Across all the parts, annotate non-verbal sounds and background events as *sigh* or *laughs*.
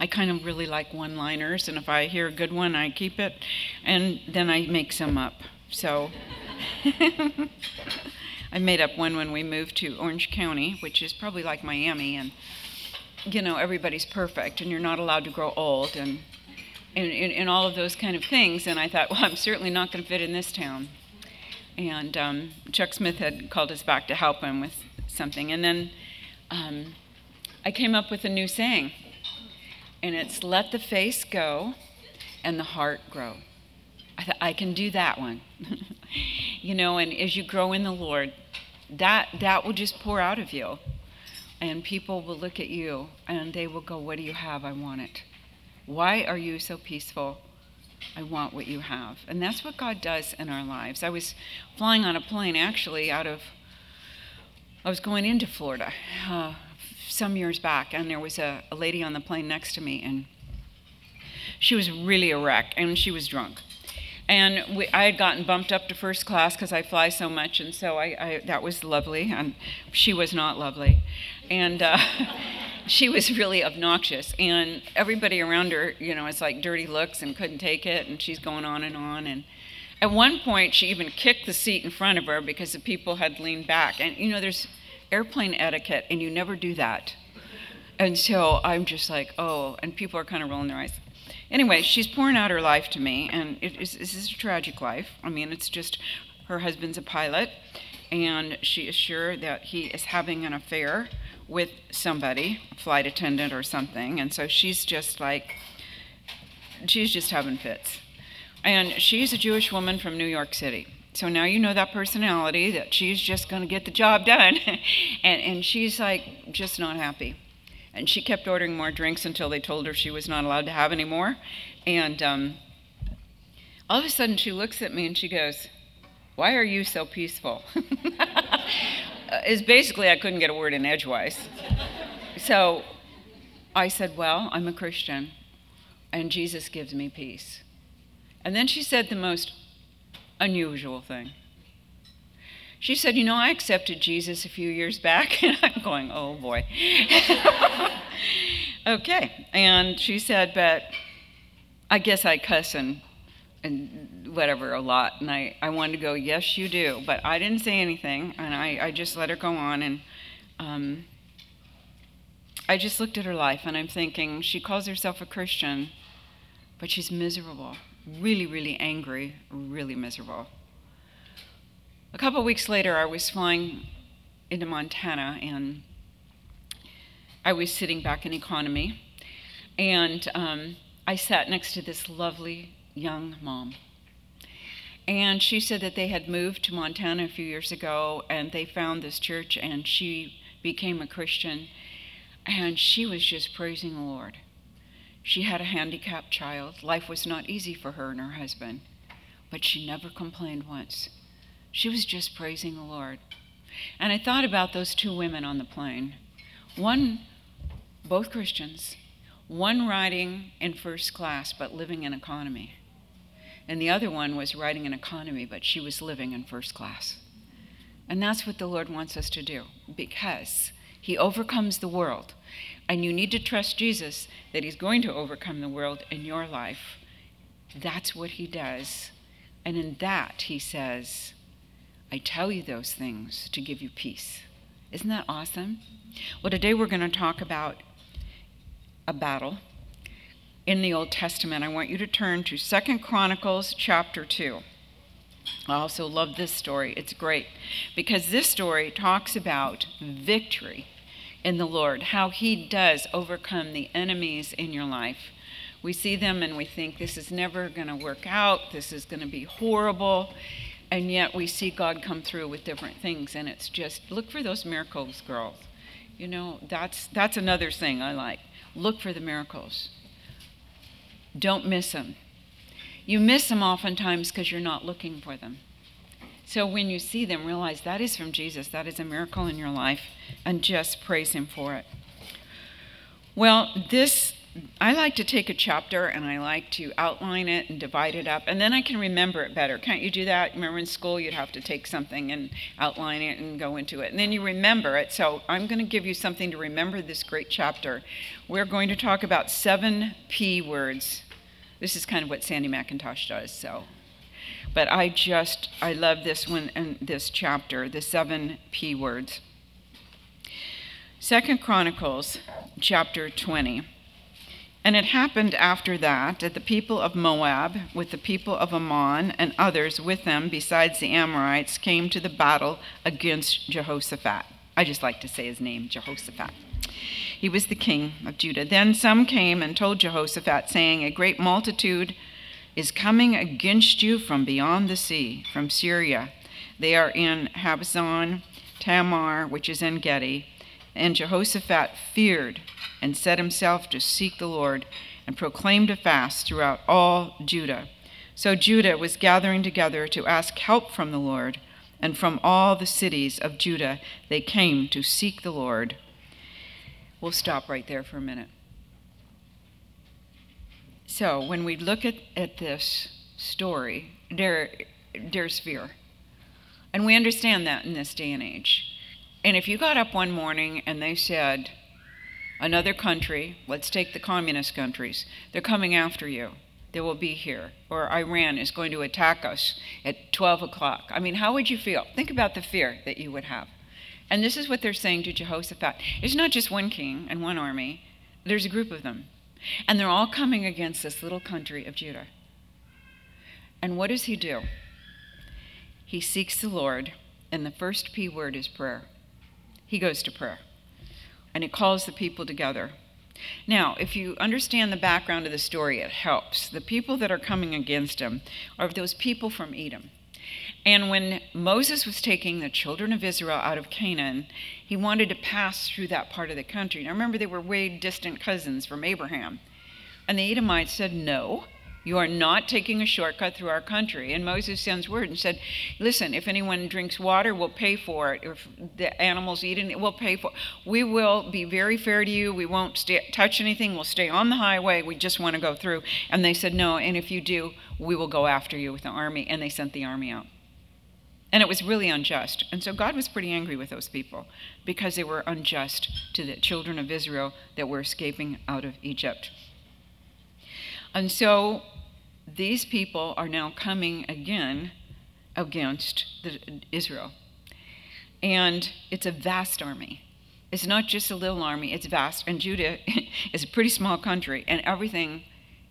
I kind of really like one liners, and if I hear a good one, I keep it, and then I make some up. So *laughs* I made up one when we moved to Orange County, which is probably like Miami, and you know, everybody's perfect, and you're not allowed to grow old, and and, and, and all of those kind of things. And I thought, *laughs* well, I'm certainly not going to fit in this town. And um, Chuck Smith had called us back to help him with something. And then um, I came up with a new saying, and it's let the face go and the heart grow. I I can do that one. *laughs* you know, and as you grow in the Lord, that, that will just pour out of you. And people will look at you and they will go, What do you have? I want it. Why are you so peaceful? I want what you have. And that's what God does in our lives. I was flying on a plane actually out of, I was going into Florida uh, some years back, and there was a, a lady on the plane next to me, and she was really a wreck, and she was drunk. And we, I had gotten bumped up to first class because I fly so much, and so I, I, that was lovely, and she was not lovely. And uh, *laughs* she was really obnoxious and everybody around her you know it's like dirty looks and couldn't take it and she's going on and on and at one point she even kicked the seat in front of her because the people had leaned back and you know there's airplane etiquette and you never do that and so i'm just like oh and people are kind of rolling their eyes anyway she's pouring out her life to me and it is, this is a tragic life i mean it's just her husband's a pilot and she is sure that he is having an affair with somebody, flight attendant or something, and so she's just like, she's just having fits. And she's a Jewish woman from New York City. So now you know that personality, that she's just going to get the job done. *laughs* and, and she's like, just not happy. And she kept ordering more drinks until they told her she was not allowed to have any more. And um, all of a sudden she looks at me and she goes, Why are you so peaceful? *laughs* Is basically I couldn't get a word in edgewise. So I said, Well, I'm a Christian, and Jesus gives me peace. And then she said the most unusual thing. She said, You know, I accepted Jesus a few years back. *laughs* And I'm going, Oh boy. *laughs* okay. And she said, But I guess I cuss and and whatever a lot and I, I wanted to go yes you do but i didn't say anything and i, I just let her go on and um, i just looked at her life and i'm thinking she calls herself a christian but she's miserable really really angry really miserable a couple weeks later i was flying into montana and i was sitting back in economy and um, i sat next to this lovely young mom. And she said that they had moved to Montana a few years ago and they found this church and she became a Christian. And she was just praising the Lord. She had a handicapped child. Life was not easy for her and her husband, but she never complained once. She was just praising the Lord. And I thought about those two women on the plane. One, both Christians, one riding in first class but living in economy and the other one was riding in economy, but she was living in first class. And that's what the Lord wants us to do because He overcomes the world. And you need to trust Jesus that He's going to overcome the world in your life. That's what He does. And in that, He says, I tell you those things to give you peace. Isn't that awesome? Well, today we're going to talk about a battle in the Old Testament. I want you to turn to Second Chronicles chapter 2. I also love this story. It's great because this story talks about victory in the Lord, how He does overcome the enemies in your life. We see them and we think this is never going to work out, this is going to be horrible, and yet we see God come through with different things, and it's just look for those miracles, girls. You know, that's that's another thing I like. Look for the miracles. Don't miss them. You miss them oftentimes because you're not looking for them. So when you see them, realize that is from Jesus. That is a miracle in your life, and just praise Him for it. Well, this I like to take a chapter and I like to outline it and divide it up, and then I can remember it better. Can't you do that? Remember in school, you'd have to take something and outline it and go into it, and then you remember it. So I'm going to give you something to remember this great chapter. We're going to talk about seven P words. This is kind of what Sandy MacIntosh does, so. But I just, I love this one and this chapter, the seven P words. Second Chronicles chapter 20. And it happened after that that the people of Moab, with the people of Ammon and others with them, besides the Amorites, came to the battle against Jehoshaphat. I just like to say his name, Jehoshaphat. He was the king of Judah. Then some came and told Jehoshaphat, saying, A great multitude is coming against you from beyond the sea, from Syria. They are in Hazazon, Tamar, which is En Gedi. And Jehoshaphat feared and set himself to seek the Lord and proclaimed a fast throughout all Judah. So Judah was gathering together to ask help from the Lord, and from all the cities of Judah they came to seek the Lord. We'll stop right there for a minute. So, when we look at, at this story, there, there's fear. And we understand that in this day and age. And if you got up one morning and they said, another country, let's take the communist countries, they're coming after you. They will be here. Or Iran is going to attack us at 12 o'clock. I mean, how would you feel? Think about the fear that you would have. And this is what they're saying to Jehoshaphat. It's not just one king and one army, there's a group of them. And they're all coming against this little country of Judah. And what does he do? He seeks the Lord, and the first P word is prayer. He goes to prayer and it calls the people together. Now, if you understand the background of the story, it helps. The people that are coming against him are those people from Edom. And when Moses was taking the children of Israel out of Canaan, he wanted to pass through that part of the country. Now remember, they were way distant cousins from Abraham. And the Edomites said, No, you are not taking a shortcut through our country. And Moses sends word and said, Listen, if anyone drinks water, we'll pay for it. If the animals eat it, we'll pay for it. We will be very fair to you. We won't stay, touch anything. We'll stay on the highway. We just want to go through. And they said, No, and if you do, we will go after you with the army. And they sent the army out. And it was really unjust. And so God was pretty angry with those people because they were unjust to the children of Israel that were escaping out of Egypt. And so these people are now coming again against the, Israel. And it's a vast army. It's not just a little army, it's vast. And Judah *laughs* is a pretty small country, and everything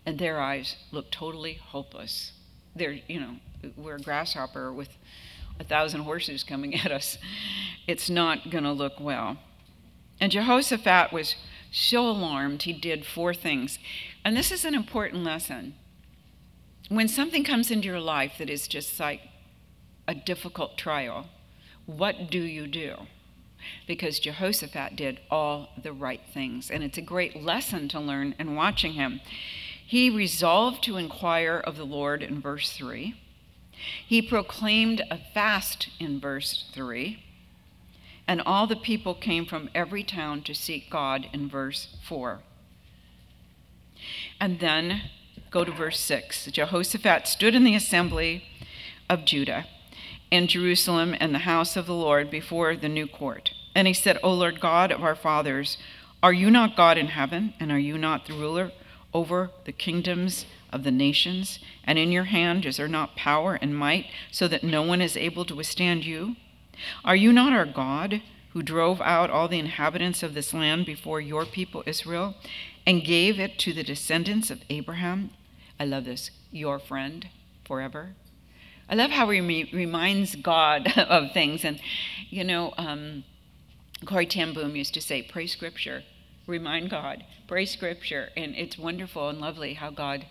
in their eyes looked totally hopeless. They're, you know, we're a grasshopper with a thousand horses coming *laughs* at us. It's not going to look well. And Jehoshaphat was so alarmed, he did four things. And this is an important lesson when something comes into your life that is just like a difficult trial, what do you do? Because Jehoshaphat did all the right things, and it's a great lesson to learn in watching him. He resolved to inquire of the Lord in verse 3. He proclaimed a fast in verse 3. And all the people came from every town to seek God in verse 4. And then Go to verse 6. Jehoshaphat stood in the assembly of Judah and Jerusalem and the house of the Lord before the new court. And he said, O Lord God of our fathers, are you not God in heaven, and are you not the ruler over the kingdoms of the nations? And in your hand is there not power and might, so that no one is able to withstand you? Are you not our God, who drove out all the inhabitants of this land before your people Israel, and gave it to the descendants of Abraham I love this. Your friend forever. I love how he re- reminds God *laughs* of things. And, you know, um, Corrie ten used to say, pray scripture, remind God, pray scripture. And it's wonderful and lovely how God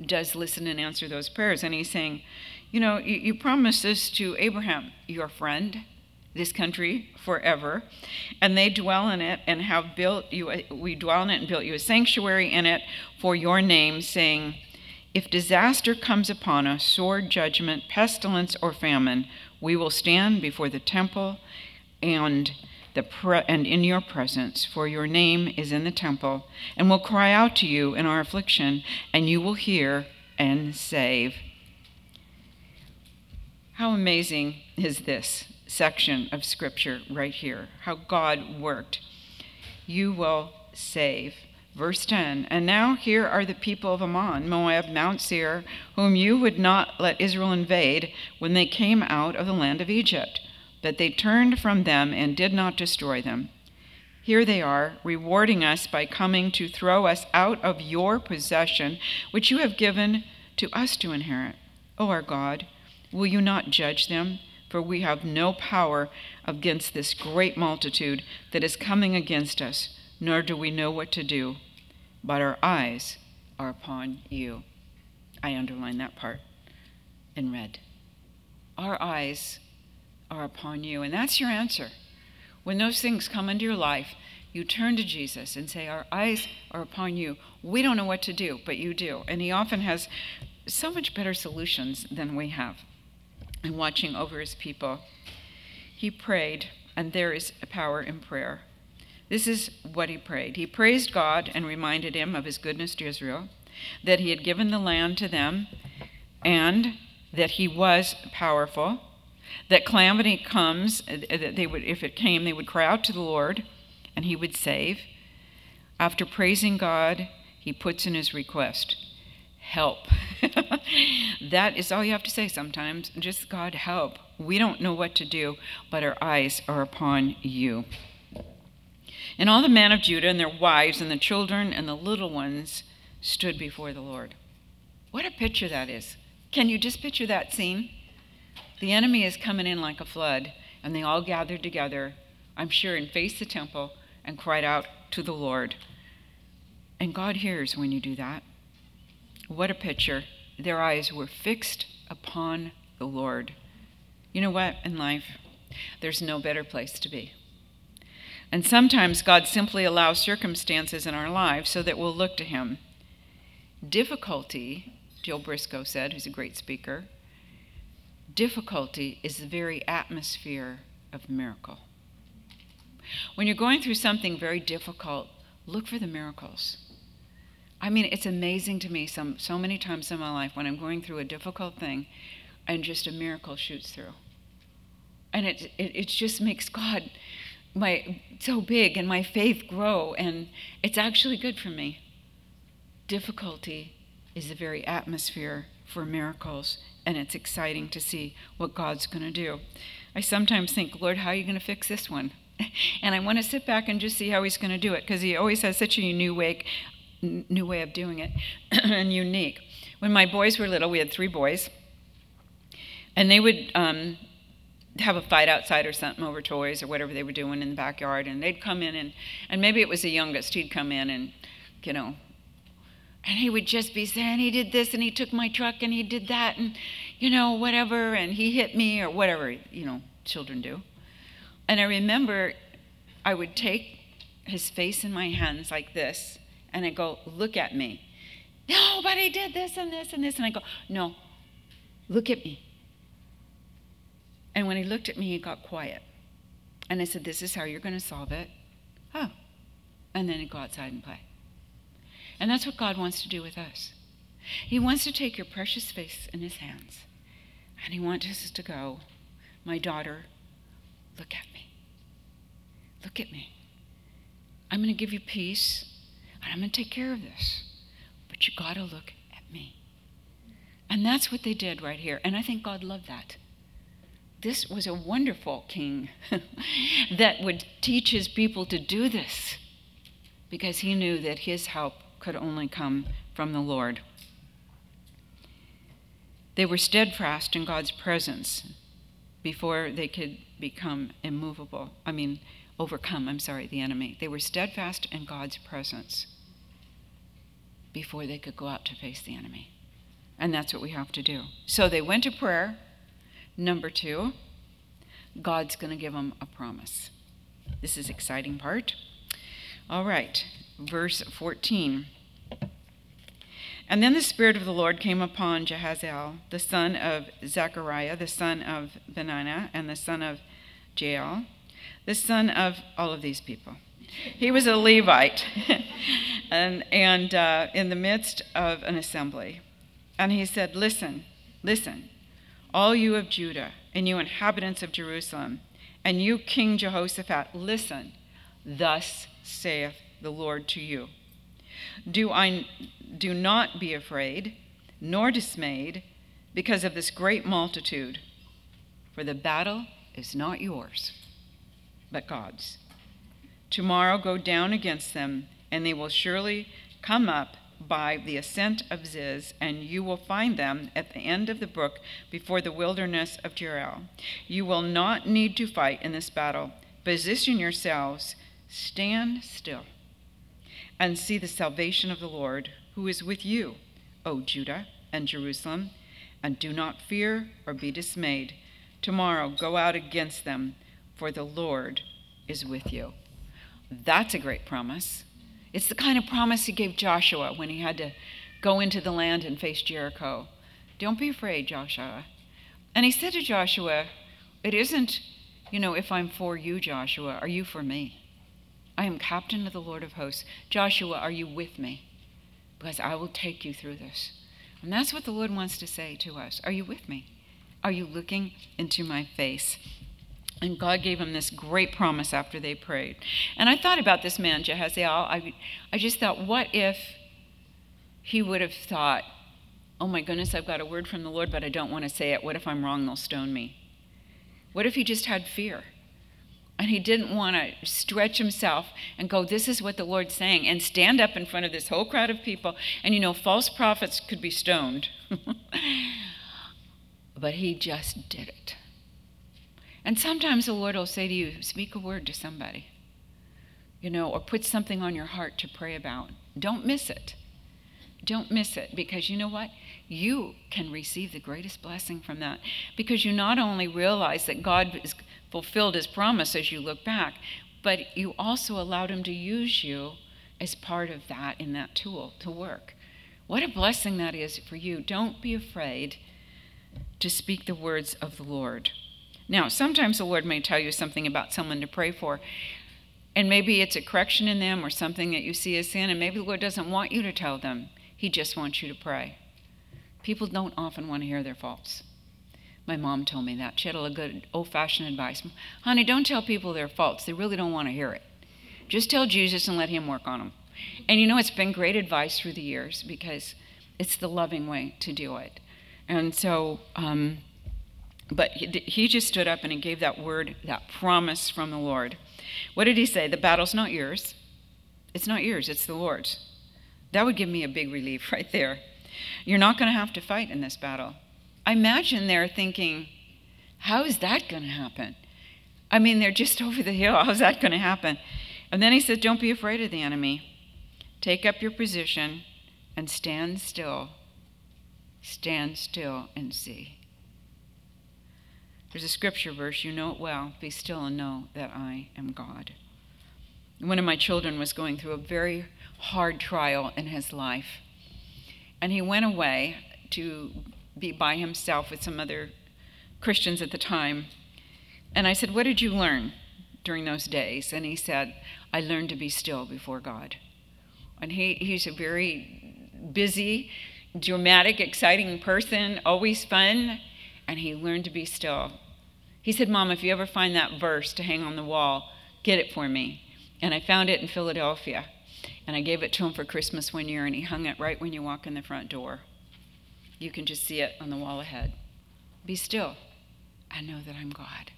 does listen and answer those prayers. And he's saying, you know, you, you promised this to Abraham, your friend, this country forever, and they dwell in it and have built you. We dwell in it and built you a sanctuary in it for your name, saying, if disaster comes upon us, sword, judgment, pestilence, or famine, we will stand before the temple and the pre- and in your presence, for your name is in the temple, and will cry out to you in our affliction, and you will hear and save. How amazing is this section of Scripture right here? How God worked. You will save. Verse 10 And now here are the people of Ammon, Moab, Mount Seir, whom you would not let Israel invade when they came out of the land of Egypt. But they turned from them and did not destroy them. Here they are, rewarding us by coming to throw us out of your possession, which you have given to us to inherit. O our God, will you not judge them? For we have no power against this great multitude that is coming against us nor do we know what to do, but our eyes are upon you. I underline that part in red. Our eyes are upon you. And that's your answer. When those things come into your life, you turn to Jesus and say, Our eyes are upon you. We don't know what to do, but you do. And He often has so much better solutions than we have in watching over His people. He prayed, and there is power in prayer. This is what he prayed. He praised God and reminded him of his goodness to Israel, that he had given the land to them, and that he was powerful. That calamity comes, uh, that they would, if it came, they would cry out to the Lord, and he would save. After praising God, he puts in his request help. *laughs* that is all you have to say sometimes. Just God, help. We don't know what to do, but our eyes are upon you. And all the men of Judah and their wives and the children and the little ones stood before the Lord. What a picture that is. Can you just picture that scene? The enemy is coming in like a flood, and they all gathered together, I'm sure, and faced the temple and cried out to the Lord. And God hears when you do that. What a picture. Their eyes were fixed upon the Lord. You know what? In life, there's no better place to be. And sometimes God simply allows circumstances in our lives so that we'll look to Him. Difficulty, Jill Briscoe said, who's a great speaker, difficulty is the very atmosphere of miracle. When you're going through something very difficult, look for the miracles. I mean, it's amazing to me some, so many times in my life when I'm going through a difficult thing and just a miracle shoots through. And it, it, it just makes God my so big and my faith grow and it's actually good for me difficulty is the very atmosphere for miracles and it's exciting to see what god's going to do. I sometimes think lord how are you going to fix this one? *laughs* And i want to sit back and just see how he's going to do it because he always has such a new way new way of doing it *clears throat* and unique. When my boys were little we had three boys and they would um, have a fight outside or something over toys or whatever they were doing in the backyard and they'd come in and and maybe it was the youngest he'd come in and you know and he would just be saying he did this and he took my truck and he did that and you know whatever and he hit me or whatever you know children do and i remember i would take his face in my hands like this and i go look at me no but he did this and this and this and i go no look at me and when he looked at me, he got quiet. And I said, This is how you're going to solve it. Oh. And then he'd go outside and play. And that's what God wants to do with us. He wants to take your precious face in his hands. And he wants us to go, My daughter, look at me. Look at me. I'm going to give you peace, and I'm going to take care of this. But you got to look at me. And that's what they did right here. And I think God loved that this was a wonderful king *laughs* that would teach his people to do this because he knew that his help could only come from the Lord. They were steadfast in God's presence before they could become immovable. I mean, overcome, I'm sorry, the enemy. They were steadfast in God's presence before they could go out to face the enemy. And that's what we have to do. So they went to prayer Number two, God's going to give them a promise. This is exciting part. All right, verse 14. And then the Spirit of the Lord came upon Jahaziel, the son of Zechariah, the son of Benaiah, and the son of Jael, the son of all of these people. He was a Levite *laughs* and, and uh, in the midst of an assembly. And he said, Listen, listen, all you of Judah, and you inhabitants of Jerusalem, and you, King Jehoshaphat, listen, thus saith the Lord to you. Do, I, do not be afraid, nor dismayed, because of this great multitude, for the battle is not yours, but God's. Tomorrow go down against them, and they will surely come up by the ascent of Ziz, and you will find them at the end of the brook before the wilderness of Jeruel. You will not need to fight in this battle. Position yourselves, stand still, and see the salvation of the Lord, who is with you, O Judah and Jerusalem. And do not fear or be dismayed. Tomorrow go out against them, for the Lord is with you. That's a great promise. It's the kind of promise he gave Joshua when he had to go into the land and face Jericho. Don't be afraid, Joshua. And he said to Joshua, It isn't, you know, if I'm for you, Joshua, are you for me? I am captain of the Lord of hosts. Joshua, are you with me? Because I will take you through this. And that's what the Lord wants to say to us. Are you with me? Are you looking into my face? And God gave him this great promise after they prayed. And I thought about this man, Jahaziel. I, I just thought, what if he would have thought, oh my goodness, I've got a word from the Lord, but I don't want to say it. What if I'm wrong? They'll stone me. What if he just had fear? And he didn't want to stretch himself and go, This is what the Lord's saying, and stand up in front of this whole crowd of people. And you know, false prophets could be stoned. *laughs* but he just did it. And sometimes the Lord will say to you, Speak a word to somebody, you know, or put something on your heart to pray about. Don't miss it. Don't miss it because you know what? You can receive the greatest blessing from that because you not only realize that God has fulfilled his promise as you look back, but you also allowed him to use you as part of that in that tool to work. What a blessing that is for you. Don't be afraid to speak the words of the Lord. Now, sometimes the Lord may tell you something about someone to pray for, and maybe it's a correction in them or something that you see as sin, and maybe the Lord doesn't want you to tell them. He just wants you to pray. People don't often want to hear their faults. My mom told me that. She had a good old fashioned advice. Honey, don't tell people their faults. They really don't want to hear it. Just tell Jesus and let Him work on them. And you know, it's been great advice through the years because it's the loving way to do it. And so, um, but he, he just stood up and he gave that word, that promise from the Lord. What did he say? The battle's not yours. It's not yours, it's the Lord's. That would give me a big relief *laughs* right there. You're not going to have to fight in this battle. I imagine they're thinking, how is that going to happen? I mean, they're just *laughs* over the hill. How's that going to happen? And then he said, Don't be afraid of the enemy. Take up your position and stand still. Stand still and see. There's a scripture verse, you know it well. Be still and know that I am God. One of my children was going through a very hard trial in his life. And he went away to be by himself with some other Christians at the time. And I said, What did you learn during those days? And he said, I learned to be still before God. And he, he's a very busy, dramatic, exciting person, always fun. And he learned to be still. He said, Mom, if you ever find that verse to hang on the wall, get it for me. And I found it in Philadelphia. And I gave it to him for Christmas one year, and he hung it right when you walk in the front door. You can just see it on the wall ahead. Be still I know that I'm God.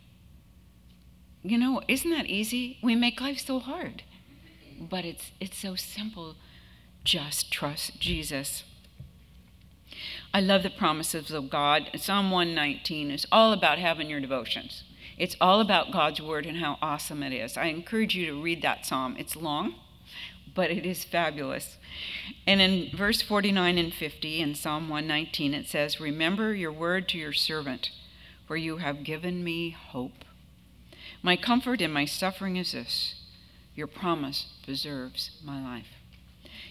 You know, isn't that easy? We make life so hard. But it's it's so simple. Just trust Jesus. I love the promises of God. Psalm 119 is all about having your devotions. It's all about God's word and how awesome it is. I encourage you to read that psalm. It's long, but it is fabulous. And in verse 49 and 50 in Psalm 119, it says, Remember your word to your servant, for you have given me hope. My comfort in my suffering is this your promise preserves my life.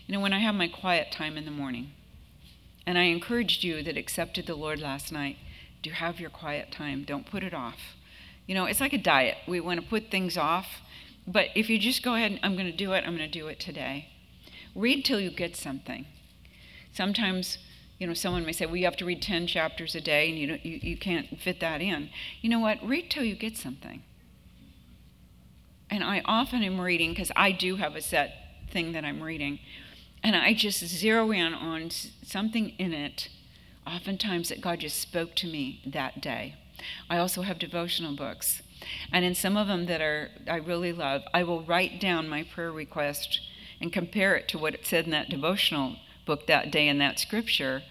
You know, when I have my quiet time in the morning, and I encouraged you that accepted the Lord last night, to have your quiet time. Don't put it off. You know, it's like a diet. We want to put things off, but if you just go ahead and I'm going to do it, I'm going to do it today. Read till you get something. Sometimes, you know, someone may say, well, you have to read 10 chapters a day and you, don't, you, you can't fit that in. You know what? Read till you get something. And I often am reading, because I do have a set thing that I'm reading, and I just zero in on something in it, oftentimes that God just spoke to me that day. I also have devotional books. And in some of them that are I really love, I will write down my prayer request and compare it to what it said in that devotional book that day in that scripture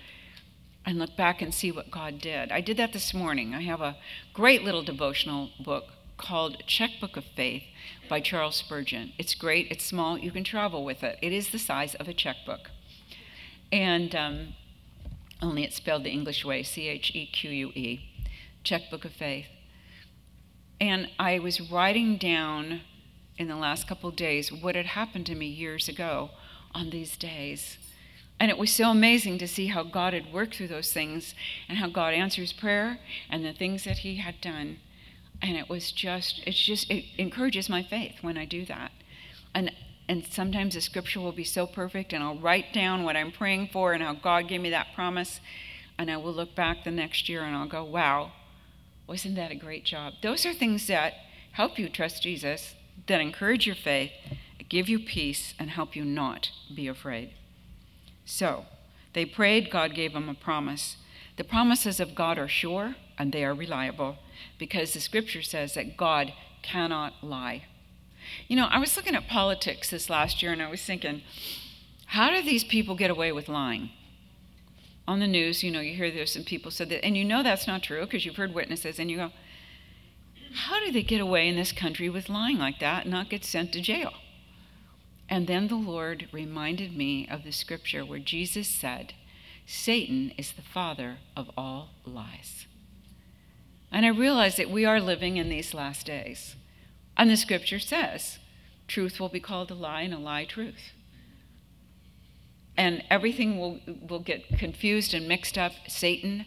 and look back and see what God did. I did that this morning. I have a great little devotional book called Checkbook of Faith by Charles Spurgeon. It's great, it's small, you can travel with it. It is the size of a checkbook. And um, only it's spelled the English way C H E Q U E, Checkbook of Faith. And I was writing down in the last couple days what had happened to me years ago on these days. And it was so amazing to see how God had worked through those things and how God answers prayer and the things that He had done. And it was just, it's just, it encourages my faith when I do that. And and sometimes the scripture will be so perfect, and I'll write down what I'm praying for and how God gave me that promise. And I will look back the next year and I'll go, wow, wasn't that a great job? Those are things that help you trust Jesus, that encourage your faith, give you peace, and help you not be afraid. So, they prayed, God gave them a promise. The promises of God are sure and they are reliable because the scripture says that God cannot lie. You know, I was looking at politics this last year and I was thinking, how do these people get away with lying? On the news, you know, you hear there's some people said that, and you know that's not true because you've heard witnesses, and you go, how do they get away in this country with lying like that and not get sent to jail? And then the Lord reminded me of the scripture where Jesus said, Satan is the father of all lies. And I realized that we are living in these last days. And the scripture says, truth will be called a lie and a lie truth. And everything will, will get confused and mixed up. Satan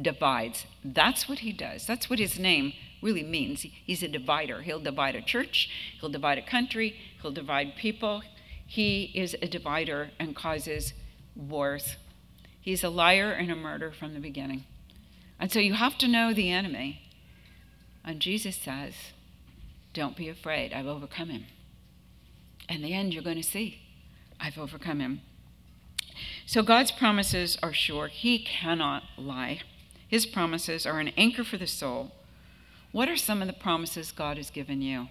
divides. That's what he does. That's what his name really means. He's a divider. He'll divide a church, he'll divide a country, he'll divide people. He is a divider and causes wars. He's a liar and a murderer from the beginning. And so you have to know the enemy. And Jesus says, don't be afraid. I've overcome him. In the end, you're going to see I've overcome him. So God's promises are sure. He cannot lie. His promises are an anchor for the soul. What are some of the promises God has given you?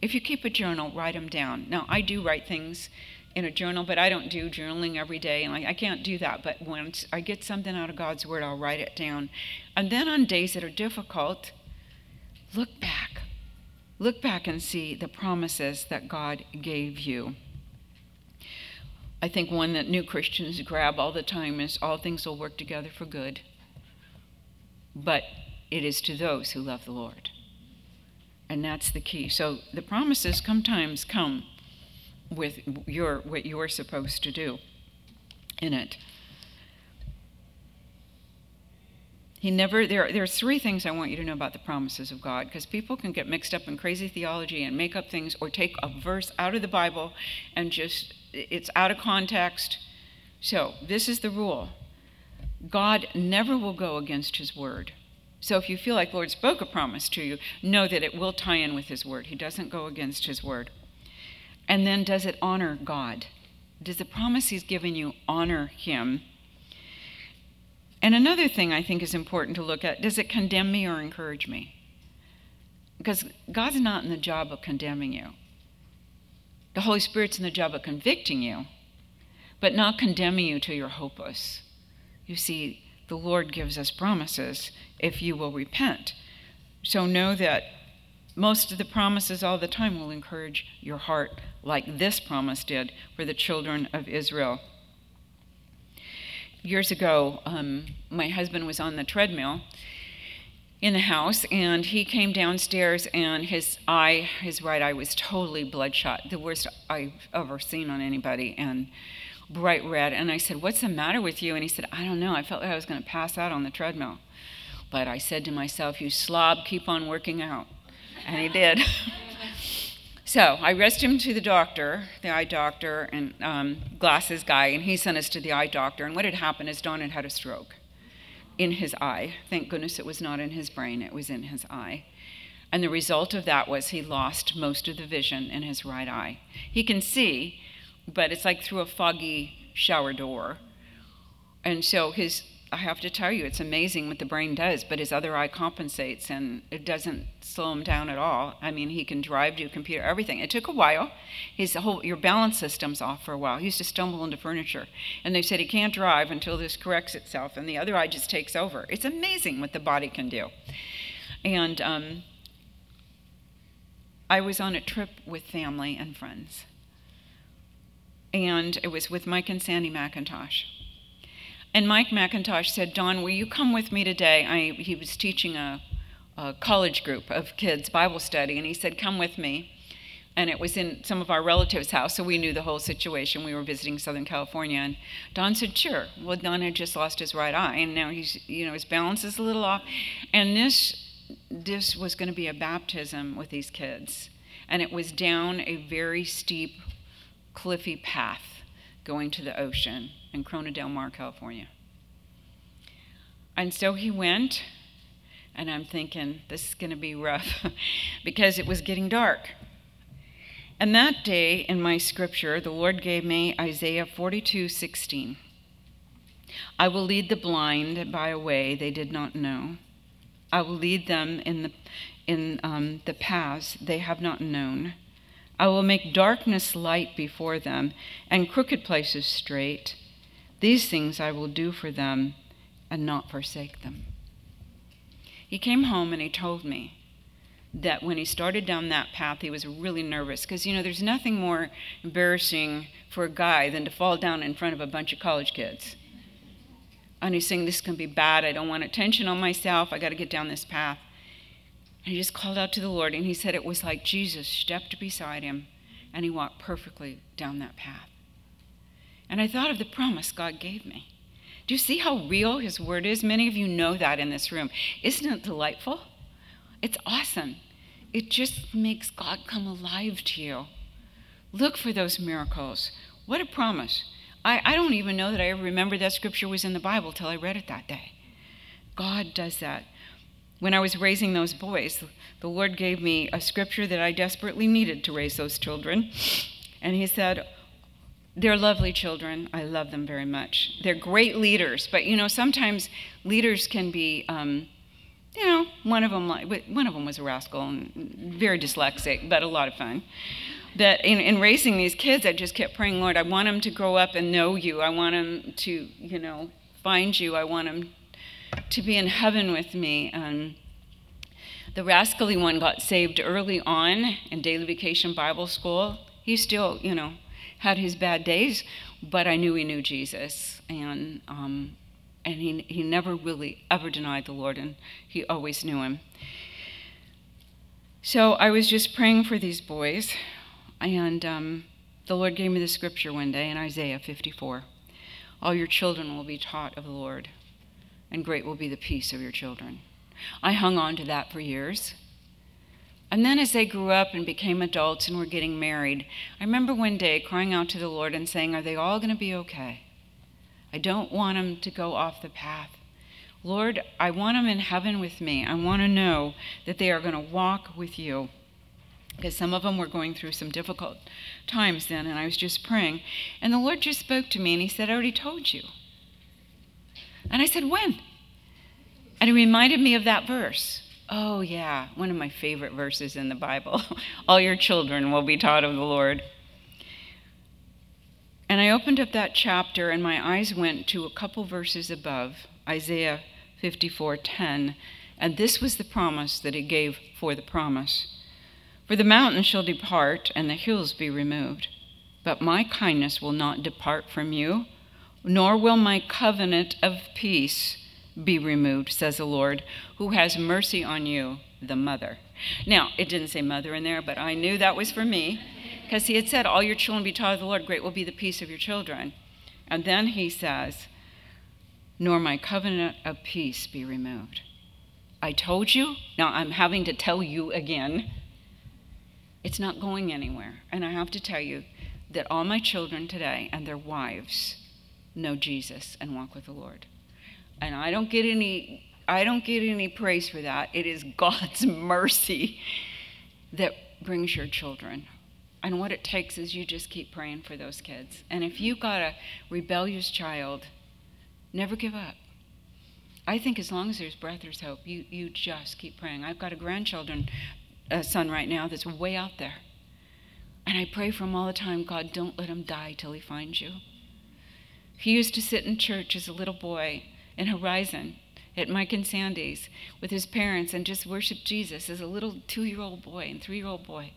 If you keep a journal, write them down. Now, I do write things in a journal, but I don't do journaling every day, and I can't do that. But once I get something out of God's Word, I'll write it down. And then on days that are difficult, look back. Look back and see the promises that God gave you. I think one that new Christians grab all the time is all things will work together for good. But it is to those who love the Lord. And that's the key. So the promises sometimes come with your what you're supposed to do in it. He never, there, there are three things I want you to know about the promises of God because people can get mixed up in crazy theology and make up things or take a verse out of the Bible and just, it's out of context. So, this is the rule God never will go against his word. So, if you feel like the Lord spoke a promise to you, know that it will tie in with his word. He doesn't go against his word. And then, does it honor God? Does the promise he's given you honor him? And another thing I think is important to look at does it condemn me or encourage me? Because God's not in the job of condemning you. The Holy Spirit's in the job of convicting you, but not condemning you till you're hopeless. You see, the Lord gives us promises if you will repent. So know that most of the promises all the time will encourage your heart, like this promise did for the children of Israel years ago, um, my husband was on the treadmill in the house and he came downstairs and his eye his right eye was totally bloodshot the worst i've ever seen on anybody and bright red and i said what's the matter with you and he said i don't know i felt like i was going to pass out on the treadmill But I said to myself, You slob, keep on working out. And he did. *laughs* so I rushed him to the doctor, the eye doctor, and um, glasses guy, and he sent us to the eye doctor. And what had happened is Don had had a stroke in his eye. Thank goodness it was not in his brain, it was in his eye. And the result of that was he lost most of the vision in his right eye. He can see, but it's like through a foggy shower door. And so his I have to tell you, it's amazing what the brain does, but his other eye compensates and it doesn't slow him down at all. I mean, he can drive, do computer, everything. It took a while. His whole, your balance system's off for a while. He used to stumble into furniture. And they said he can't drive until this corrects itself and the other eye just takes over. It's amazing what the body can do. And um, I was on a trip with family and friends. And it was with Mike and Sandy MacIntosh and Mike MacIntosh said, Don, will you come with me today? I, he was teaching a, a college group of kids Bible study, and he said, Come with me. And it was in some of our relatives' house, so we knew the whole situation. We were visiting Southern California, and Don said, "Sure." Well, Don had just lost his right eye, and now he's, you know, his balance is a little off. And this, this was going to be a baptism with these kids, and it was down a very steep, cliffy path going to the ocean in Corona del Mar, California. And so he went, and I'm thinking, this is going to be rough *laughs* because it was getting dark. And that day in my scripture, the Lord gave me Isaiah 42 16. I will lead the blind by a way they did not know. I will lead them in the, in, um, the paths they have not known. I will make darkness light before them and crooked places straight. These things I will do for them and not forsake them. He came home and he told me that when he started down that path, he was really nervous because, you know, there's nothing more embarrassing for a guy than to fall down in front of a bunch of college kids. And he's saying, This can be bad. I don't want attention on myself. I got to get down this path. And he just called out to the Lord, and he said it was like Jesus stepped beside him and he walked perfectly down that path. And I thought of the promise God gave me. Do you see how real His word is? Many of you know that in this room. Isn't it delightful? It's awesome. It just makes God come alive to you. Look for those miracles. What a promise. I, I don't even know that I ever remembered that scripture was in the Bible till I read it that day. God does that. When I was raising those boys, the Lord gave me a scripture that I desperately needed to raise those children. And He said, they're lovely children. I love them very much. They're great leaders, but you know sometimes leaders can be, um, you know, one of them one of them was a rascal and very dyslexic, but a lot of fun. That in, in raising these kids, I just kept praying, Lord, I want them to grow up and know you. I want them to, you know, find you. I want them to be in heaven with me. And the rascally one got saved early on in daily vacation Bible school. He still, you know, had his bad days, but I knew he knew Jesus, and um, and he he never really ever denied the Lord, and he always knew him. So I was just praying for these boys, and um, the Lord gave me the scripture one day in Isaiah 54. All your children will be taught of the Lord, and great will be the peace of your children. I hung on to that for years. And then as they grew up and became adults and were getting married, I remember one day crying out to the Lord and saying, Are they all going to be okay? I don't want them to go off the path. Lord, I want them in heaven with me. I want to know that they are going to walk with you. Because some of them were going through some difficult times then, and I was just praying. And the Lord just spoke to me and He said, I already told you. And I said, When? And it reminded me of that verse. Oh, yeah, one of my favorite verses in the Bible. *laughs* All your children will be taught of the Lord. And I opened up that chapter and my eyes went to a couple verses above, Isaiah 54:10, and this was the promise that he gave for the promise. For the mountains shall depart and the hills be removed, but my kindness will not depart from you, nor will my covenant of peace be removed, says the Lord, who has mercy on you, the mother. Now, it didn't say mother in there, but I knew that was for me because he had said, All your children be taught of the Lord, great will be the peace of your children. And then he says, Nor my covenant of peace be removed. I told you, now I'm having to tell you again. It's not going anywhere. And I have to tell you that all my children today and their wives know Jesus and walk with the Lord. And I don't get any I don't get any praise for that. It is *laughs* God's mercy that brings your children. And what it takes is you just keep praying for those kids. And if you got a rebellious child, never give up. I think as long as there's breath, there's hope. You, you just keep praying. I've got a grandchildren a son right now that's way out there. And I pray for him all the time God, don't let him die till he finds you. He used to sit in church as a little boy in Horizon at Mike and Sandy's with his parents and just worship Jesus as a little two year old boy and three year old boy.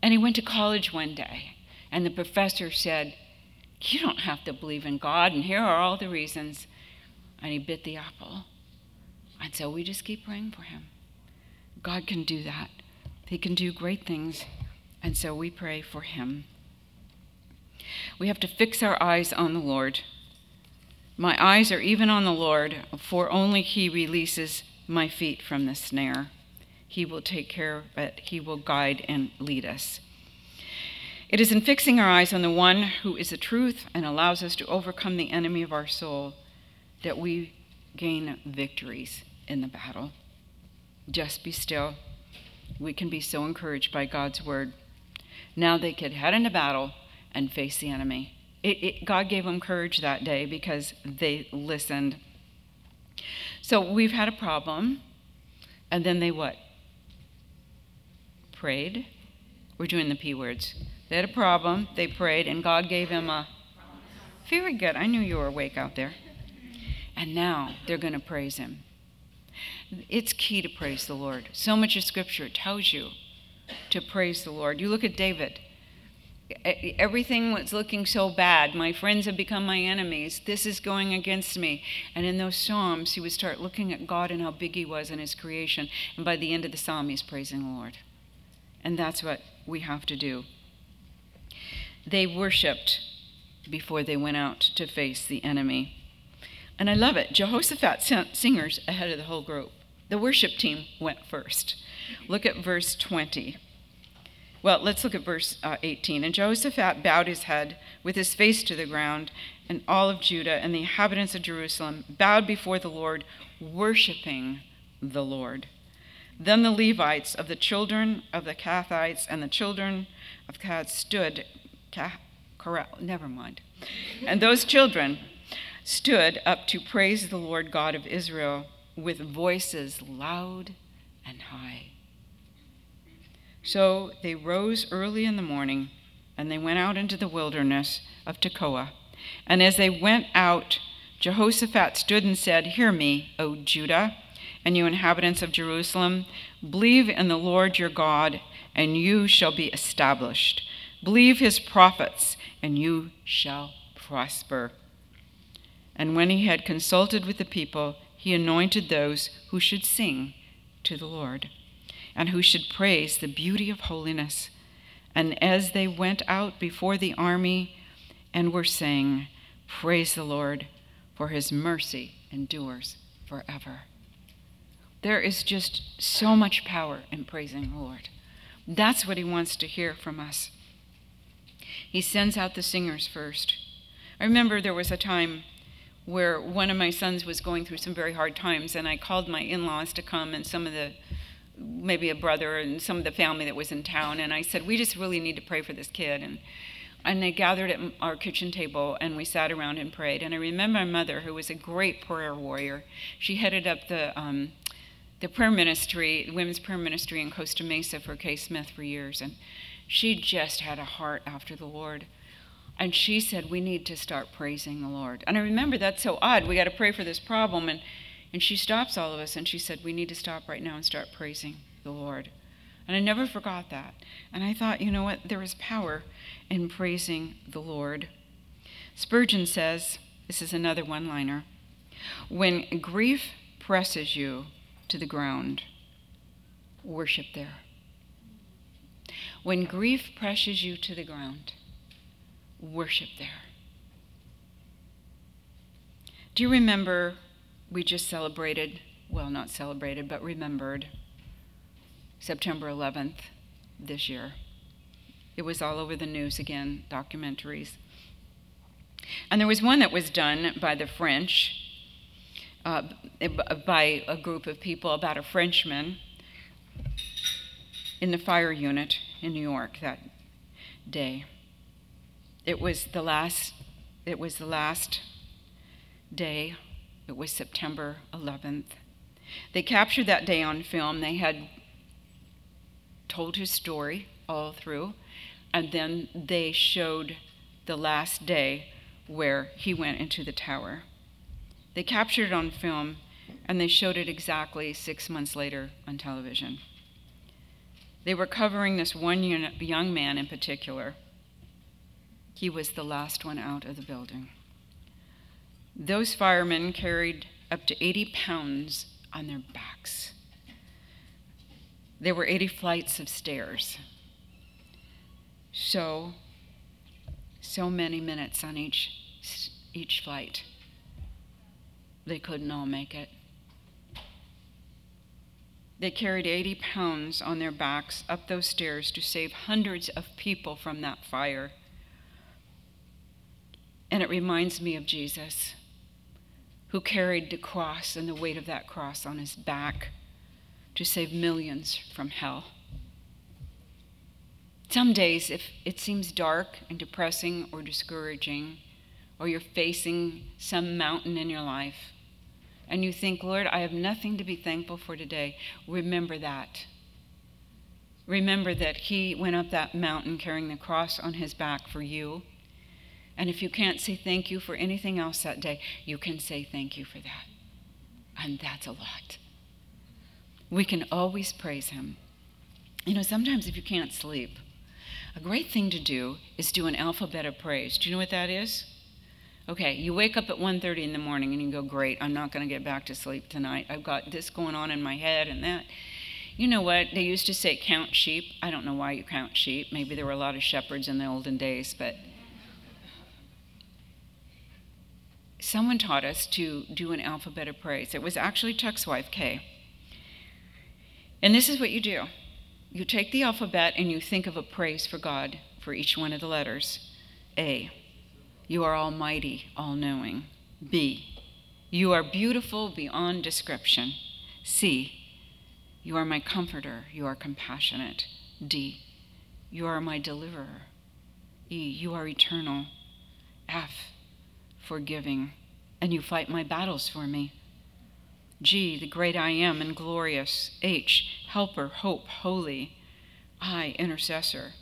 And he went to college one day, and the professor said, You don't have to believe in God, and here are all the reasons. And he bit the apple. And so we just keep praying for him. God can do that, He can do great things, and so we pray for him. We have to fix our eyes on the Lord. My eyes are even on the Lord, for only He releases my feet from the snare. He will take care of it, He will guide and lead us. It is in fixing our eyes on the one who is the truth and allows us to overcome the enemy of our soul that we gain victories in the battle. Just be still. We can be so encouraged by God's word. Now they could head into battle and face the enemy. It, it, God gave them courage that day because they listened. So we've had a problem, and then they what? Prayed. We're doing the P words. They had a problem, they prayed, and God gave them a. Very good. I knew you were awake out there. And now they're going to praise Him. It's key to praise the Lord. So much of Scripture tells you to praise the Lord. You look at David everything was looking so bad. My friends have become my enemies. This is going against me. And in those Psalms, he would start looking at God and how big he was in his creation. And by the end of the Psalm, he's praising the Lord. And that's what we have to do. They worshiped before they went out to face the enemy. And I love it. Jehoshaphat sent singers ahead of the whole group. The worship team went first. Look at verse 20. Well, let's look at verse uh, 18. And Jehoshaphat bowed his head with his face to the ground, and all of Judah and the inhabitants of Jerusalem bowed before the Lord, worshiping the Lord. Then the Levites of the children of the Kathites and the children of Kath stood, Kath, never mind. And those children stood up to praise the Lord God of Israel with voices loud and high. So they rose early in the morning and they went out into the wilderness of Tekoa. And as they went out, Jehoshaphat stood and said, Hear me, O Judah, and you inhabitants of Jerusalem. Believe in the Lord your God, and you shall be established. Believe his prophets, and you shall prosper. And when he had consulted with the people, he anointed those who should sing to the Lord and who should praise the beauty of holiness. And as they went out before the army and were saying, Praise the Lord, for his mercy endures forever. There is just so much power in praising the Lord. That's what he wants to hear from us. He sends out the singers first. I remember there was a time where one of my sons was going through some very hard times, and I called my in laws to come, and some of the maybe a brother and some of the family that was in town, and I said, We just really need to pray for this kid. And, and they gathered at our kitchen table and we sat around and prayed. And I remember my mother, who was a great prayer warrior, she headed up the, um, the prayer ministry, women's prayer ministry in Costa Mesa for Kay Smith for years. And she just had a heart after the Lord. And she said, We need to start praising the Lord. And I remember that's so odd. We got to pray for this problem. And and she stops all of us and she said, We need to stop right now and start praising the Lord. And I never forgot that. And I thought, you know what? There is power in praising the Lord. Spurgeon says, this is another one liner when grief presses you to the ground, worship there. When grief presses you to the ground, worship there. Do you remember we just celebrated well, not celebrated, but remembered September 11th this year. It was all over the news again, documentaries. And there was one that was done by the French, uh, by a group of people about a Frenchman in the fire unit in New York that day. It was the last it was the last day. It was September 11th. They captured that day on film. They had told his story all through, and then they showed the last day where he went into the tower. They captured it on film, and they showed it exactly six months later on television. They were covering this one young man in particular. He was the last one out of the building. Those firemen carried up to 80 pounds on their backs. There were 80 flights of stairs. So, so many minutes on each, each flight. They couldn't all make it. They carried 80 pounds on their backs up those stairs to save hundreds of people from that fire. And it reminds me of Jesus, who carried the cross and the weight of that cross on his back to save millions from hell. Some days, if it seems dark and depressing or discouraging, or you're facing some mountain in your life, and you think, Lord, I have nothing to be thankful for today, remember that. Remember that He went up that mountain carrying the cross on His back for you. And if you can't say thank you for anything else that day, you can say thank you for that. And that's a lot. We can always praise Him. You know, sometimes if you can't sleep, a great thing to do is do an alphabet of praise. Do you know what that is? Okay, you wake up at 1:30 in the morning and you go, "Great, I'm not going to get back to sleep tonight. I've got this going on in my head and that." You know what? They used to say count sheep. I don't know why you count sheep. Maybe there were a lot of shepherds in the olden days, but someone taught us to do an alphabet of praise. It was actually Chuck's wife, Kay. And this is what you do you take the alphabet and you think of a praise for God for each one of the letters. A. You are almighty, all knowing. B. You are beautiful beyond description. C. You are my comforter. You are compassionate. D. You are my deliverer. E. You are eternal. F. Forgiving. And you fight my battles for me. G. The great I am and glorious. H. Helper, hope, holy. I. Intercessor.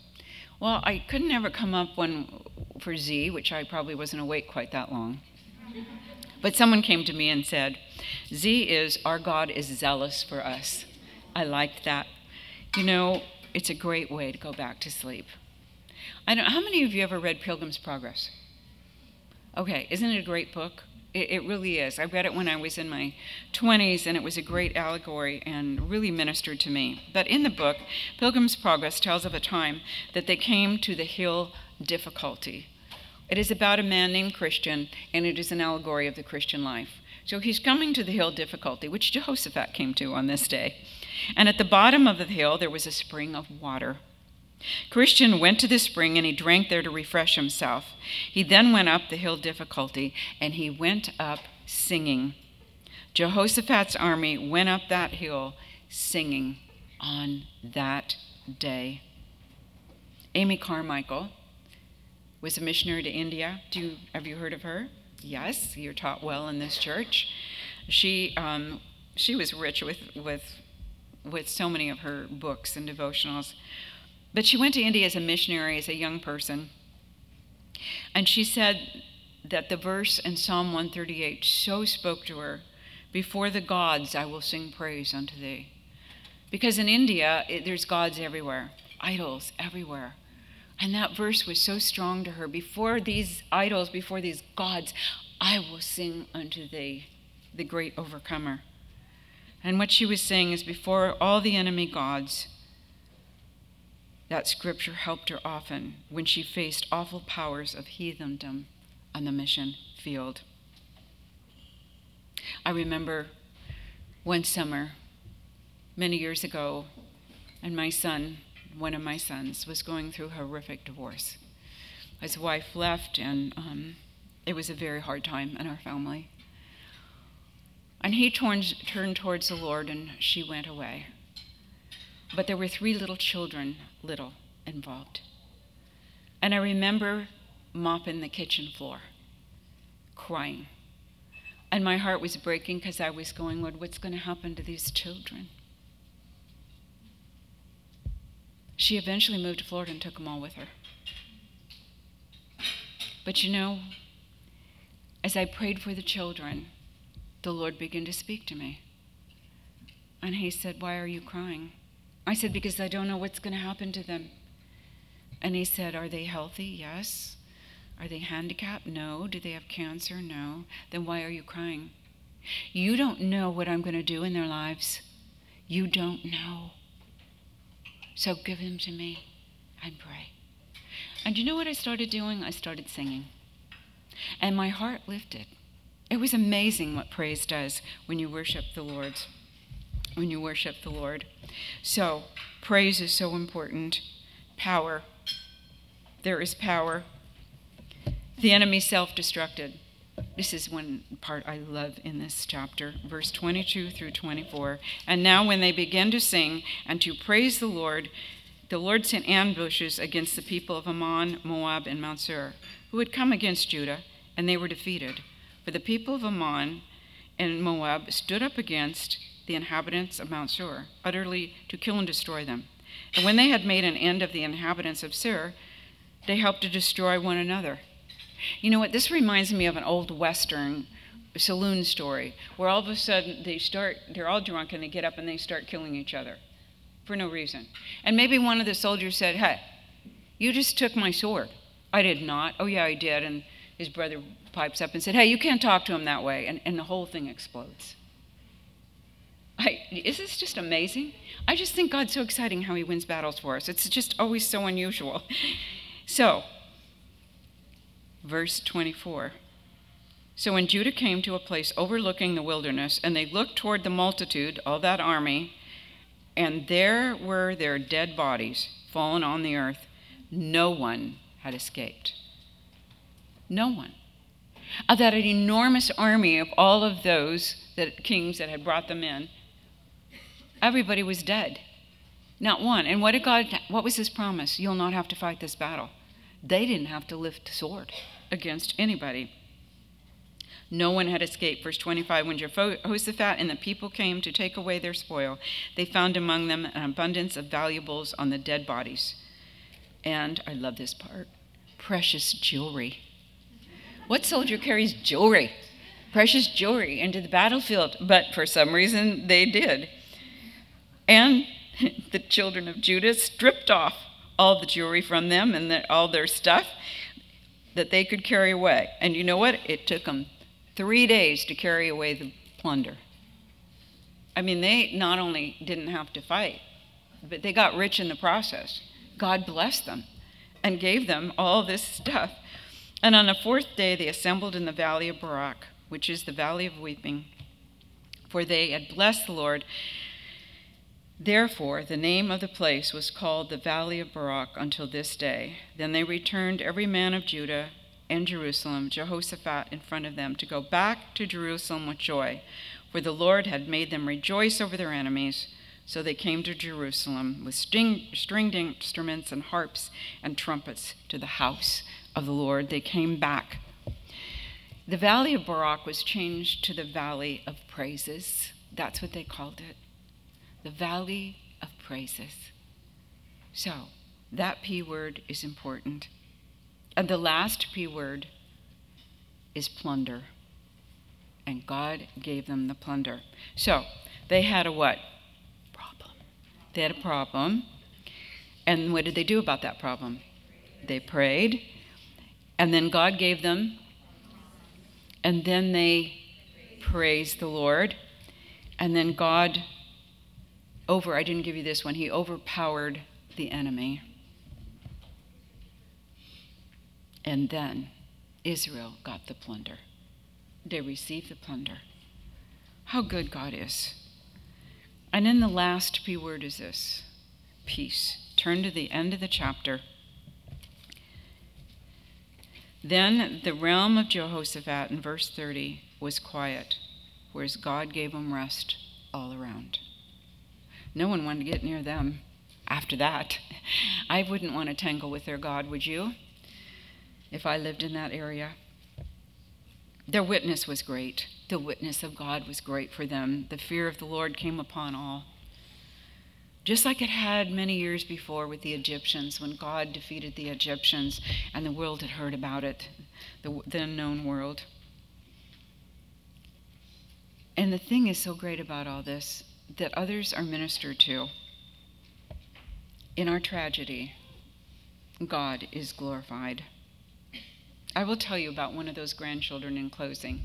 Well, I couldn't ever come up one for Z, which I probably wasn't awake quite that long. But someone came to me and said, Z is our God is zealous for us. I liked that. You know, it's a great way to go back to sleep. I don't how many of you ever read Pilgrim's Progress? Okay, isn't it a great book? It, it, really is. I read it when I was in my 20s, and it was a great allegory and really ministered to me. But in the book, Pilgrim's Progress tells of a time that they came to the hill difficulty. It is about a man named Christian, and it is an allegory of the Christian life. So he's coming to the hill difficulty, which Jehoshaphat came to on this day. And at the bottom of the hill, there was a spring of water. Christian went to the spring and he drank there to refresh himself. He then went up the hill difficulty and he went up singing. Jehoshaphat's army went up that hill singing on that day. Amy Carmichael was a missionary to India. Do you, have you heard of her? Yes, you're taught well in this church. She um, she was rich with with with so many of her books and devotionals. But she went to India as a missionary, as a young person. And she said that the verse in Psalm 138 so spoke to her Before the gods I will sing praise unto thee. Because in India, it, there's gods everywhere, idols everywhere. And that verse was so strong to her. Before these idols, before these gods, I will sing unto thee, the great overcomer. And what she was saying is, before all the enemy gods, that scripture helped her often when she faced awful powers of heathendom on the mission field. I remember one summer, many years ago, and my son, one of my sons, was going through a horrific divorce. His wife left, and um, it was a very hard time in our family. And he turned, turned towards the Lord, and she went away. But there were three little children, little, involved. And I remember mopping the kitchen floor, crying. And my heart was breaking because I was going, what's going to happen to these children? She eventually moved to Florida and took them all with her. But you know, as I prayed for the children, the Lord began to speak to me. And He said, Why are you crying? I said, Because I don't know what's going to happen to them. And He said, Are they healthy? Yes. Are they handicapped? No. Do they have cancer? No. Then why are you crying? You don't know what I'm going to do in their lives. You don't know. So give them to me and pray. And you know what I started doing? I started singing. And my heart lifted. It was amazing what praise does when you worship the Lord. When you worship the Lord. So, praise is so important. Power. There is power. The enemy self destructed. This is one part I love in this chapter, verse 22 through 24. And now, when they began to sing and to praise the Lord, the Lord sent ambushes against the people of Ammon, Moab, and Mount Seir, who had come against Judah, and they were defeated. For the people of Ammon and Moab stood up against the inhabitants of Mount Sur, utterly to kill and destroy them. And when they had made an end of the inhabitants of Sur, they helped to destroy one another. You know what? This reminds me of an old Western saloon story where all of a sudden they start, they're all drunk and they get up and they start killing each other for no reason. And maybe one of the soldiers said, Hey, you just took my sword. I did not. Oh, yeah, I did. And his brother pipes up and said, Hey, you can't talk to him that way. And, and the whole thing explodes. I, is this just amazing? I just think God's so exciting how he wins battles for us. It's just always so unusual. *laughs* So, verse 24. So when Judah came to a place overlooking the wilderness, and they looked toward the multitude, all that army, and there were their dead bodies fallen on the earth, no one had escaped. No one. Of that enormous army of all of those that kings that had brought them in, everybody was dead. Not one. And what did God what was his promise? You'll not have to fight this battle. They didn't have to lift sword against anybody. No one had escaped. Verse 25 When Jehoshaphat and the people came to take away their spoil, they found among them an abundance of valuables on the dead bodies. And I love this part precious jewelry. What soldier carries jewelry? Precious jewelry into the battlefield. But for some reason, they did. And *laughs* the children of Judah stripped off all the jewelry from them and the, all their stuff that they could carry away. And you know what? It took them three days to carry away the plunder. I mean, they not only didn't have to fight, but they got rich in the process. God blessed them and gave them all this stuff. And on the fourth day, they assembled in the valley of Barak, which is the valley of weeping, for they had blessed the Lord. Therefore, the name of the place was called the Valley of Barak until this day. Then they returned, every man of Judah and Jerusalem, Jehoshaphat in front of them, to go back to Jerusalem with joy, for the Lord had made them rejoice over their enemies. So they came to Jerusalem with string, stringed instruments and harps and trumpets to the house of the Lord. They came back. The Valley of Barak was changed to the Valley of Praises. That's what they called it. The Valley of Praises. So, that P word is important. And the last P word is plunder. And God gave them the plunder. So they had a what? Problem. They had a problem. And what did they do about that problem? They prayed. And then God gave them. And then they praised the Lord. And then God over, I didn't give you this one, he overpowered the enemy. And then Israel got the plunder. They received the plunder. How good God is. And then the last P word is this peace. Turn to the end of the chapter. Then the realm of Jehoshaphat in verse 30 was quiet, whereas God gave him rest all around. No one wanted to get near them after that. I wouldn't want to tangle with their God, would you? If I lived in that area. Their witness was great. The witness of God was great for them. The fear of the Lord came upon all. Just like it had many years before with the Egyptians, when God defeated the Egyptians and the world had heard about it, the, the unknown world. And the thing is so great about all this that others are ministered to. In our tragedy, God is glorified. I will tell you about one of those grandchildren in closing.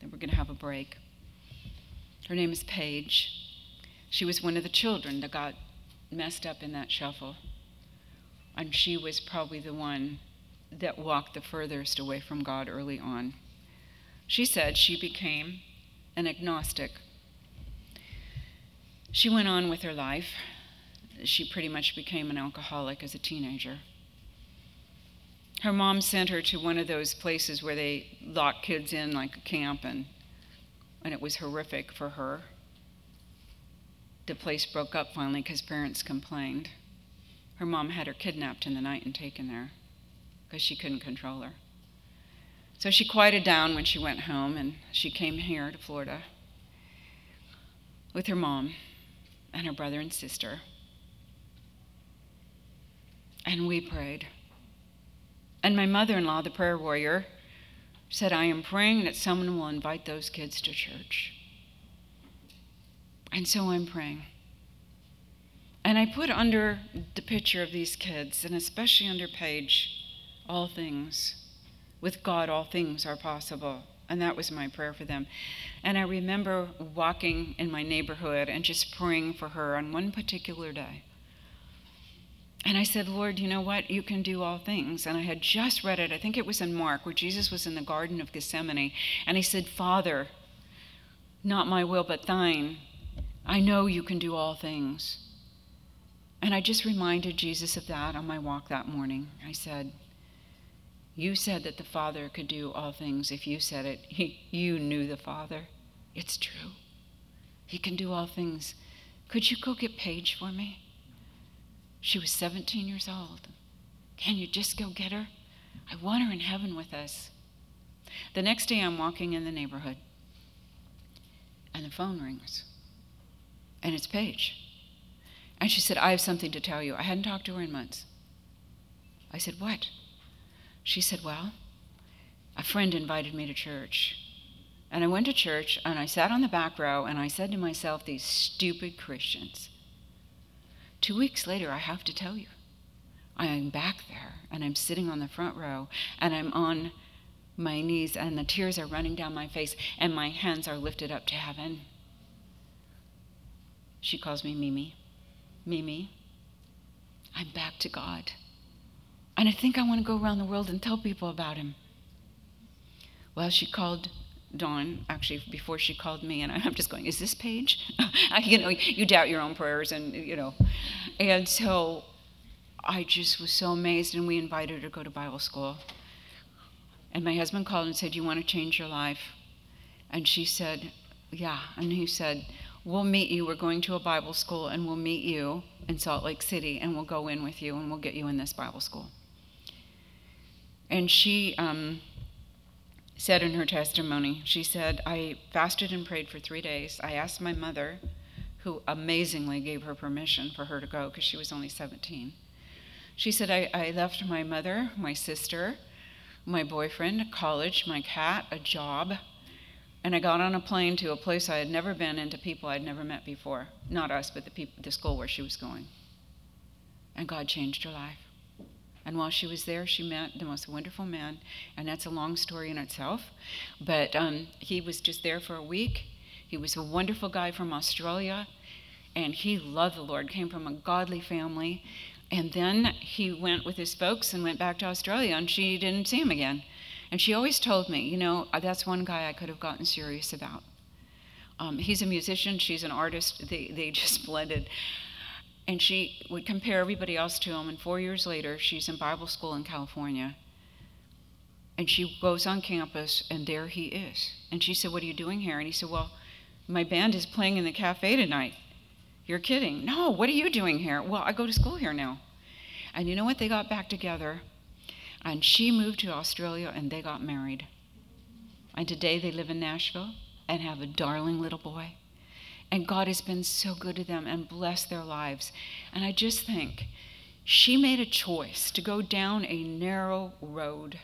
Then we're going to have a break. Her name is Paige. She was one of the children that got messed up in that shuffle. And she was probably the one that walked the furthest away from God early on. She said she became an agnostic. She went on with her life. She pretty much became an alcoholic as a teenager. Her mom sent her to one of those places where they lock kids in like a camp, and, and it was horrific for her. The place broke up finally because parents complained. Her mom had her kidnapped in the night and taken there because she couldn't control her. So she quieted down when she went home, and she came here to Florida with her mom and her brother and sister. And we prayed. And my mother in law, the prayer warrior, said, I am praying that someone will invite those kids to church. And so I'm praying. And I put under the picture of these kids, and especially under Paige, all things. With God, all things are possible. And that was my prayer for them. And I remember walking in my neighborhood and just praying for her on one particular day. And I said, Lord, you know what? You can do all things. And I had just read it, I think it was in Mark, where Jesus was in the Garden of Gethsemane. And he said, Father, not my will, but thine. I know you can do all things. And I just reminded Jesus of that on my walk that morning. I said, You said that the Father could do all things. If you said it, he, you knew the Father. It's true. He can do all things. Could you go get Paige for me? She was 17 years old. Can you just go get her? I want her in heaven with us. The next day, I'm walking in the neighborhood, and the phone rings, and it's Paige. And she said, I have something to tell you. I hadn't talked to her in months. I said, What? She said, Well, a friend invited me to church. And I went to church, and I sat on the back row, and I said to myself, These stupid Christians. Two weeks later, I have to tell you, I am back there and I'm sitting on the front row and I'm on my knees and the tears are running down my face and my hands are lifted up to heaven. She calls me Mimi. Mimi, I'm back to God. And I think I want to go around the world and tell people about him. Well, she called Dawn, actually, before she called me, and *laughs* I'm just going, is this Paige? *laughs* you know, you doubt your own prayers, and, you know. And so I just was so amazed, and we invited her to go to Bible school. And my husband called and said, You want to change your life? And she said, Yeah. And he said, We'll meet you. We're going to a Bible school, and we'll meet you in Salt Lake City, and we'll go in with you, and we'll get you in this Bible school. And she, um, said in her testimony, she said, I fasted and prayed for three days. I asked my mother, who amazingly gave her permission for her to go because she was only 17. She said, I, I left my mother, my sister, my boyfriend, college, my cat, a job, and I got on a plane to a place I had never been and to people I'd never met before. Not us, but the, people, the school where she was going. And God changed her life. And while she was there, she met the most wonderful man, and that's a long story in itself. But um, he was just there for a week. He was a wonderful guy from Australia, and he loved the Lord, came from a godly family. And then he went with his folks and went back to Australia, and she didn't see him again. And she always told me, you know, that's one guy I could have gotten serious about. Um, he's a musician, she's an artist. They, they *laughs* just blended. And she would compare everybody else to him. And four years later, she's in Bible school in California. And she goes on campus, and there he is. And she said, What are you doing here? And he said, Well, my band is playing in the cafe tonight. You're kidding. No, what are you doing here? Well, I go to school here now. And you know what? They got back together. And she moved to Australia and they got married. And today they live in Nashville and have a darling little boy. And God has been so good to them and blessed their lives. And I just think she made a choice to go down a narrow road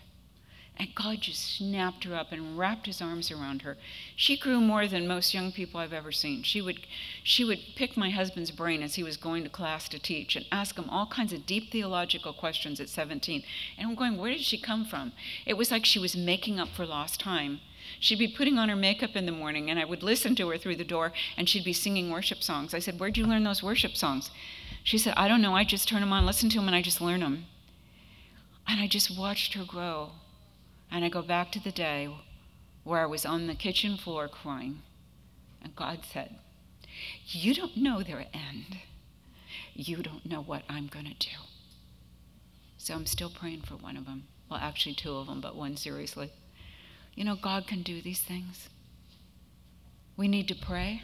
and God just snapped her up and wrapped his arms around her. She grew more than most young people I've ever seen. She would, she would pick my husband's brain as he was going to class to teach and ask him all kinds of deep theological questions at 17. And I'm going, where did she come from? It was like she was making up for lost time. She'd be putting on her makeup in the morning, and I would listen to her through the door, and she'd be singing worship songs. I said, Where'd you learn those worship songs? She said, I don't know. I just turn them on, listen to them, and I just learn them. And I just watched her grow and I go back to the day where I was on the kitchen floor crying. And God said, You don't know their end. You don't know what I'm going to do. So I'm still praying for one of them. Well, actually, two of them, but one seriously. You know, God can do these things. We need to pray.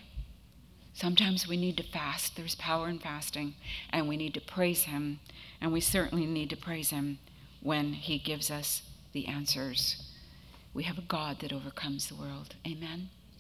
Sometimes we need to fast. There's power in fasting. And we need to praise Him. And we certainly need to praise Him when He gives us the answers. We have a God that overcomes the world. Amen.